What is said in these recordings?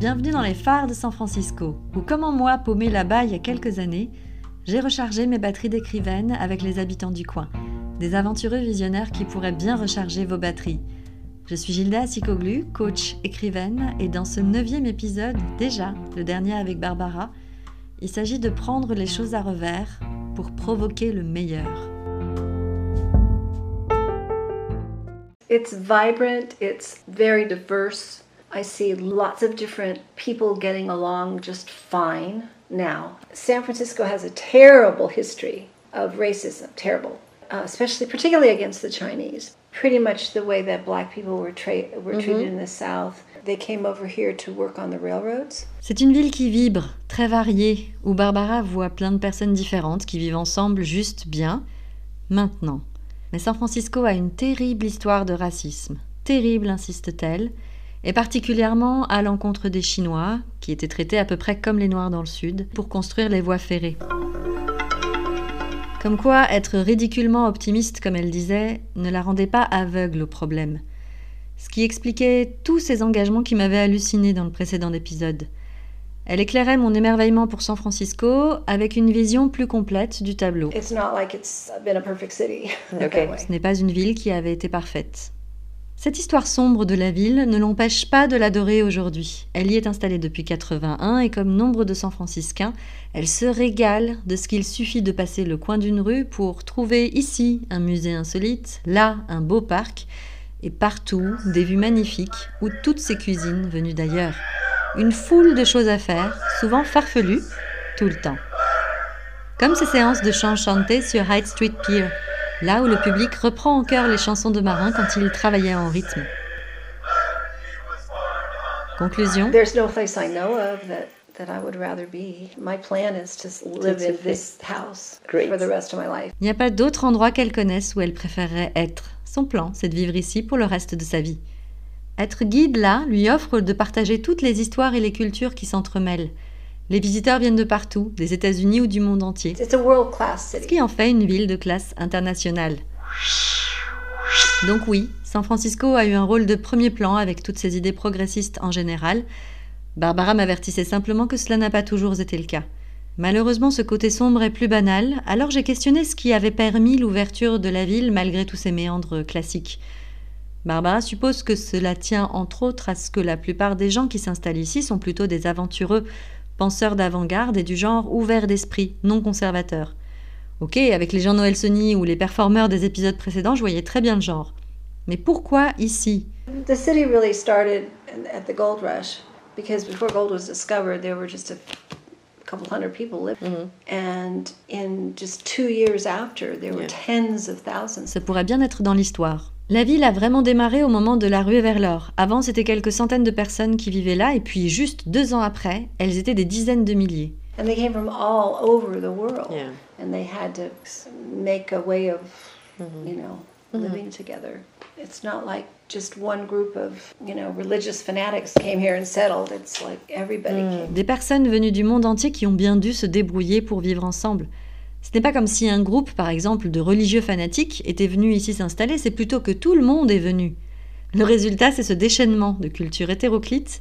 Bienvenue dans les phares de San Francisco, où comment moi, paumé là-bas il y a quelques années, j'ai rechargé mes batteries d'écrivaine avec les habitants du coin, des aventureux visionnaires qui pourraient bien recharger vos batteries. Je suis Gilda Sikoglu, coach écrivaine, et dans ce neuvième épisode, déjà le dernier avec Barbara, il s'agit de prendre les choses à revers pour provoquer le meilleur. It's vibrant, it's very diverse. I see lots of different people getting along just fine now. San Francisco has a terrible history of racism, terrible, uh, especially particularly against the Chinese. Pretty much the way that black people were, tra- were treated in the South. They came over here to work on the railroads. C'est une ville qui vibre, très variée, où Barbara voit plein de personnes différentes qui vivent ensemble juste bien, maintenant. Mais San Francisco a une terrible histoire de racisme. Terrible, insiste-t-elle, et particulièrement à l'encontre des Chinois, qui étaient traités à peu près comme les Noirs dans le Sud, pour construire les voies ferrées. Comme quoi, être ridiculement optimiste, comme elle disait, ne la rendait pas aveugle au problème. Ce qui expliquait tous ces engagements qui m'avaient halluciné dans le précédent épisode. Elle éclairait mon émerveillement pour San Francisco avec une vision plus complète du tableau. It's not like it's been a perfect city. Okay. Ce n'est pas une ville qui avait été parfaite. Cette histoire sombre de la ville ne l'empêche pas de l'adorer aujourd'hui. Elle y est installée depuis 81 et comme nombre de San Franciscains, elle se régale de ce qu'il suffit de passer le coin d'une rue pour trouver ici un musée insolite, là un beau parc et partout des vues magnifiques ou toutes ces cuisines venues d'ailleurs. Une foule de choses à faire, souvent farfelues, tout le temps. Comme ces séances de chant chanté sur Hyde Street Pier, là où le public reprend en chœur les chansons de marins quand ils travaillaient en rythme. Conclusion There's no place I know of that, that I would rather be. My plan is to s- live in this house Great. for the rest of my life. Il n'y a pas d'autre endroit qu'elle connaisse où elle préférerait être. Son plan, c'est de vivre ici pour le reste de sa vie. Être guide là lui offre de partager toutes les histoires et les cultures qui s'entremêlent. Les visiteurs viennent de partout, des États-Unis ou du monde entier, It's a world class ce qui en fait une ville de classe internationale. Donc oui, San Francisco a eu un rôle de premier plan avec toutes ses idées progressistes en général. Barbara m'avertissait simplement que cela n'a pas toujours été le cas. Malheureusement, ce côté sombre est plus banal, alors j'ai questionné ce qui avait permis l'ouverture de la ville malgré tous ses méandres classiques. Barbara suppose que cela tient entre autres à ce que la plupart des gens qui s'installent ici sont plutôt des aventureux, penseurs d'avant-garde et du genre ouvert d'esprit, non conservateurs. Ok, avec les Jean-Noël Sony ou les performeurs des épisodes précédents, je voyais très bien le genre. Mais pourquoi ici? The city really started at the gold rush because before gold was discovered, there were just a couple hundred people living. And in just two years after, there were Yeah. tens of thousands. Ça pourrait bien être dans l'histoire. La ville a vraiment démarré au moment de la ruée vers l'or. Avant, c'était quelques centaines de personnes qui vivaient là, et puis juste deux ans après, elles étaient des dizaines de milliers. And they came from all over the world. Yeah. And they had to s- make a way of, Mm-hmm. you know, living together. It's not like just one group of, you know, religious fanatics came here and settled. It's like everybody Mm. came. Des personnes venues du monde entier qui ont bien dû se débrouiller pour vivre ensemble. Ce n'est pas comme si un groupe, par exemple, de religieux fanatiques était venu ici s'installer, c'est plutôt que tout le monde est venu. Le résultat, c'est ce déchaînement de cultures hétéroclites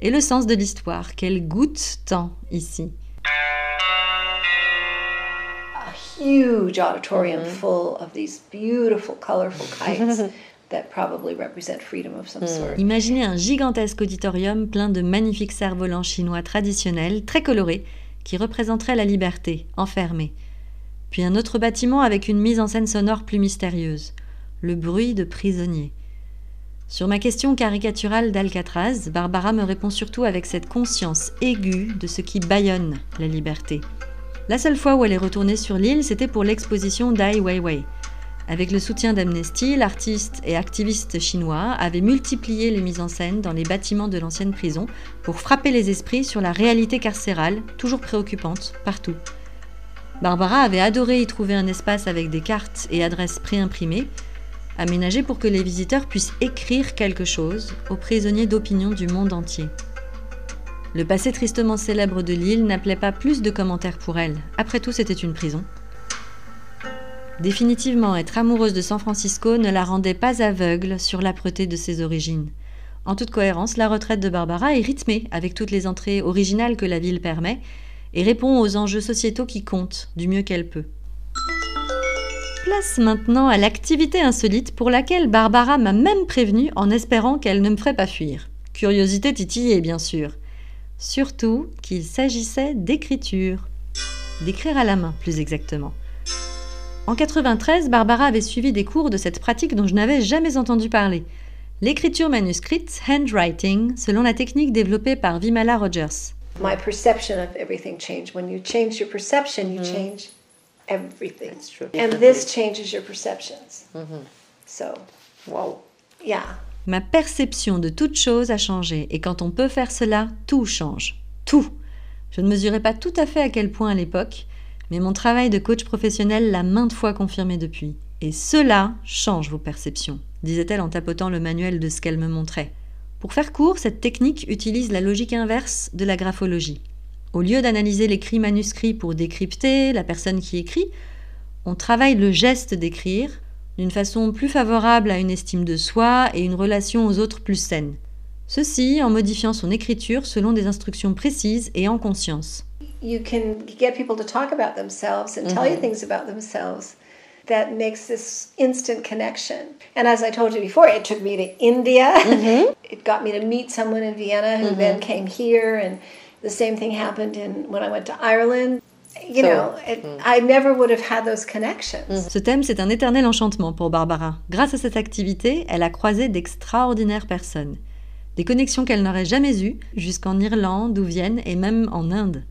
et le sens de l'histoire qu'elle goûte tant ici. a huge auditorium full of these beautiful, colorful kites that probably represent freedom of some sort. Imaginez un gigantesque auditorium plein de magnifiques cerfs-volants chinois traditionnels, très colorés, qui représenteraient la liberté, enfermée. Puis un autre bâtiment avec une mise en scène sonore plus mystérieuse, le bruit de prisonniers. Sur ma question caricaturale d'Alcatraz, Barbara me répond surtout avec cette conscience aiguë de ce qui bâillonne la liberté. La seule fois où elle est retournée sur l'île, c'était pour l'exposition d'Ai Weiwei. Avec le soutien d'Amnesty, l'artiste et activiste chinois avait multiplié les mises en scène dans les bâtiments de l'ancienne prison pour frapper les esprits sur la réalité carcérale, toujours préoccupante, partout. Barbara avait adoré y trouver un espace avec des cartes et adresses préimprimées, aménagé pour que les visiteurs puissent écrire quelque chose aux prisonniers d'opinion du monde entier. Le passé tristement célèbre de l'île n'appelait pas plus de commentaires pour elle. Après tout, c'était une prison. Définitivement, être amoureuse de San Francisco ne la rendait pas aveugle sur l'âpreté de ses origines. En toute cohérence, la retraite de Barbara est rythmée avec toutes les entrées originales que la ville permet et répond aux enjeux sociétaux qui comptent du mieux qu'elle peut. Place maintenant à l'activité insolite pour laquelle Barbara m'a même prévenue en espérant qu'elle ne me ferait pas fuir. Curiosité titillée, bien sûr. Surtout qu'il s'agissait d'écriture. D'écrire à la main, plus exactement. En 93, Barbara avait suivi des cours de cette pratique dont je n'avais jamais entendu parler. L'écriture manuscrite, handwriting, selon la technique développée par Vimala Rogers. My perception of everything changed. When you change your perception, you change everything. That's true. And this changes your perceptions. So, Wow. yeah. Ma perception de toute chose a changé, et quand on peut faire cela, tout change. Tout. Je ne mesurais pas tout à fait à quel point à l'époque, mais mon travail de coach professionnel l'a maintes fois confirmé depuis. Et cela change vos perceptions, disait-elle en tapotant le manuel de ce qu'elle me montrait. Pour faire court, cette technique utilise la logique inverse de la graphologie. Au lieu d'analyser l'écrit manuscrit pour décrypter la personne qui écrit, on travaille le geste d'écrire d'une façon plus favorable à une estime de soi et une relation aux autres plus saine. Ceci en modifiant son écriture selon des instructions précises et en conscience. You can get people to talk about themselves and tell you things about themselves that makes this instant connection. And as I told you before, it took me to India. it got me to meet someone in Vienna who then came here, and the same thing happened in when I went to Ireland. You So, know, it, I never would have had those connections. Ce thème, c'est un éternel enchantement pour Barbara. Grâce à cette activité, elle a croisé d'extraordinaires personnes. Des connexions qu'elle n'aurait jamais eues jusqu'en Irlande ou Vienne et même en Inde.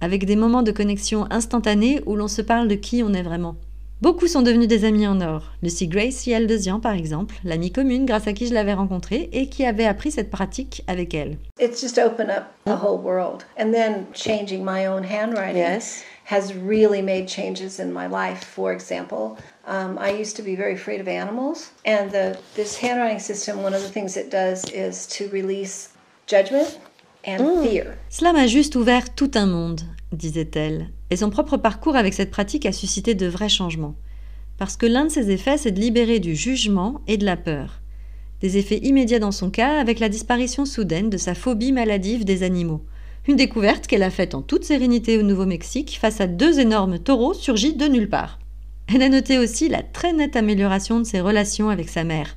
Avec des moments de connexion instantanés où l'on se parle de qui on est vraiment. Beaucoup sont devenus des amis en or. Lucy Grace Yeldezian, par exemple, l'amie commune grâce à qui je l'avais rencontrée et qui avait appris cette pratique avec elle. It's just opened up the whole world. And then changing my own handwriting Yes. has really made changes in my life. For example, um, I used to be very afraid of animals, and the, this handwriting system, one of the things it does is to release judgment and fear. Cela m'a juste ouvert tout un monde, disait-elle, et son propre parcours avec cette pratique a suscité de vrais changements. Parce que l'un de ses effets, c'est de libérer du jugement et de la peur. Des effets immédiats dans son cas avec la disparition soudaine de sa phobie maladive des animaux. Une découverte qu'elle a faite en toute sérénité au Nouveau-Mexique face à deux énormes taureaux surgis de nulle part. Elle a noté aussi la très nette amélioration de ses relations avec sa mère.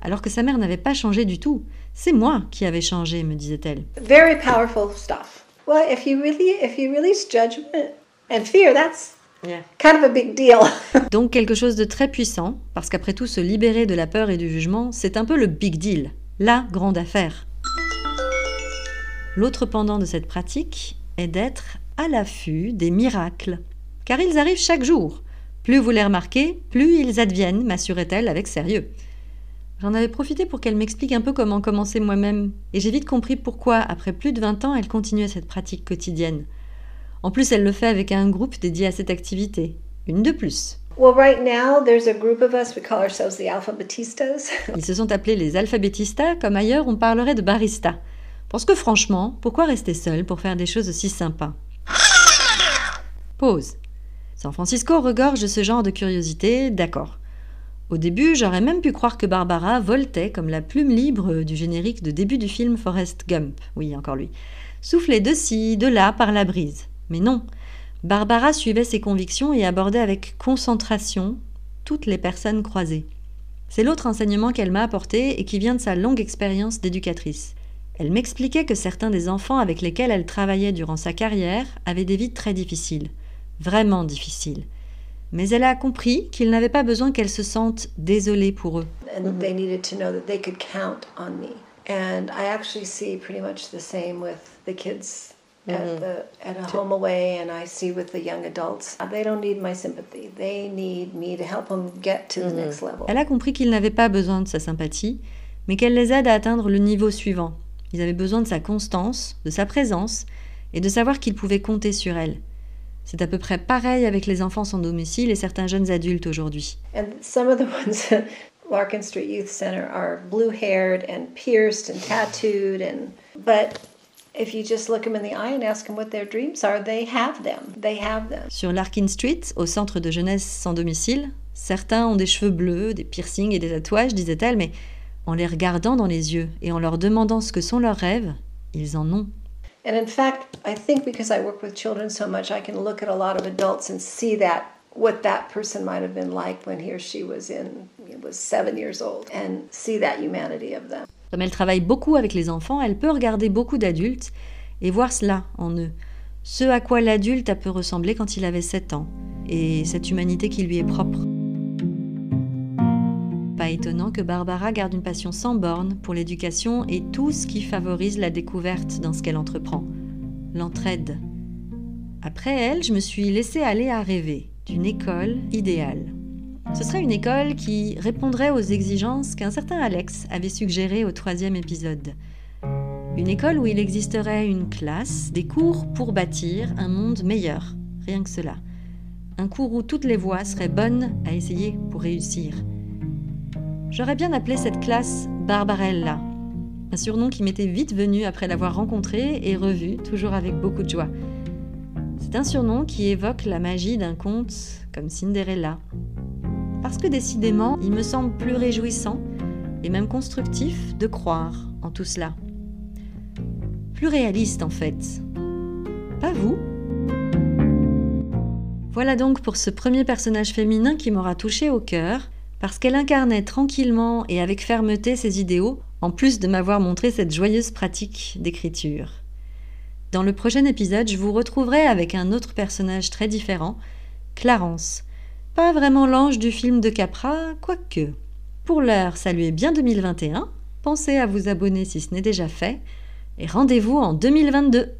Alors que sa mère n'avait pas changé du tout. C'est moi qui avais changé, me disait-elle. Very powerful stuff. Well, if you really, if you release judgment and fear, that's Yeah. kind of a big deal. Donc quelque chose de très puissant, parce qu'après tout, se libérer de la peur et du jugement, c'est un peu le big deal, la grande affaire. L'autre pendant de cette pratique est d'être à l'affût des miracles, car ils arrivent chaque jour. Plus vous les remarquez, plus ils adviennent, m'assurait-elle avec sérieux. J'en avais profité pour qu'elle m'explique un peu comment commencer moi-même, et j'ai vite compris pourquoi, après plus de 20 ans, elle continuait cette pratique quotidienne. En plus, elle le fait avec un groupe dédié à cette activité, une de plus. well, right now there's a group of us. We call ourselves the Alphabetistas. Ils se sont appelés les alphabétistas, comme ailleurs on parlerait de barista. Parce que franchement, pourquoi rester seul pour faire des choses aussi sympas? Pause. San Francisco regorge de ce genre de curiosité, d'accord. Au début, j'aurais même pu croire que Barbara voltait comme la plume libre du générique de début du film Forrest Gump. Oui, encore lui. Soufflée de ci, de là par la brise. Mais non. Barbara suivait ses convictions et abordait avec concentration toutes les personnes croisées. C'est l'autre enseignement qu'elle m'a apporté et qui vient de sa longue expérience d'éducatrice. Elle m'expliquait que certains des enfants avec lesquels elle travaillait durant sa carrière avaient des vies très difficiles, vraiment difficiles. Mais elle a compris qu'ils n'avaient pas besoin qu'elle se sente désolée pour eux. kids at the at a home away, and I see with the young adults. They don't need my sympathy. They need me to help them get to the next level. Elle a compris qu'ils n'avaient pas besoin de sa sympathie, mais qu'elle les aide à atteindre le niveau suivant. Ils avaient besoin de sa constance, de sa présence, et de savoir qu'ils pouvaient compter sur elle. C'est à peu près pareil avec les enfants sans domicile et certains jeunes adultes aujourd'hui. And some of the ones at Larkin Street Youth Center are blue-haired and pierced and tattooed, and but if you just look them in the eye and ask them what their dreams are, they have them. They have them. Sur Larkin Street, au centre de jeunesse sans domicile, certains ont des cheveux bleus, des piercings et des tatouages, disait-elle, mais En les regardant dans les yeux et en leur demandant ce que sont leurs rêves, ils en ont. And in fact, I think because I work with children so much, I can look at a lot of adults and see that what that person might have been like when he or she was in was seven years old and see that humanity of them. Comme elle travaille beaucoup avec les enfants, elle peut regarder beaucoup d'adultes et voir cela en eux, ce à quoi l'adulte a pu ressembler quand il avait 7 ans, et cette humanité qui lui est propre. Pas étonnant que Barbara garde une passion sans borne pour l'éducation et tout ce qui favorise la découverte dans ce qu'elle entreprend. L'entraide. Après elle, je me suis laissée aller à rêver d'une école idéale. Ce serait une école qui répondrait aux exigences qu'un certain Alex avait suggérées au troisième épisode. Une école où il existerait une classe, des cours pour bâtir un monde meilleur, rien que cela. Un cours où toutes les voies seraient bonnes à essayer pour réussir. J'aurais bien appelé cette classe Barbarella, un surnom qui m'était vite venu après l'avoir rencontré et revu, toujours avec beaucoup de joie. C'est un surnom qui évoque la magie d'un conte comme Cinderella. Parce que décidément, il me semble plus réjouissant et même constructif de croire en tout cela. Plus réaliste en fait. Pas vous Voilà donc pour ce premier personnage féminin qui m'aura touché au cœur parce qu'elle incarnait tranquillement et avec fermeté ses idéaux, en plus de m'avoir montré cette joyeuse pratique d'écriture. Dans le prochain épisode, je vous retrouverai avec un autre personnage très différent, Clarence. Pas vraiment l'ange du film de Capra, quoique. Pour l'heure, saluez bien 2021, pensez à vous abonner si ce n'est déjà fait, et rendez-vous en 2022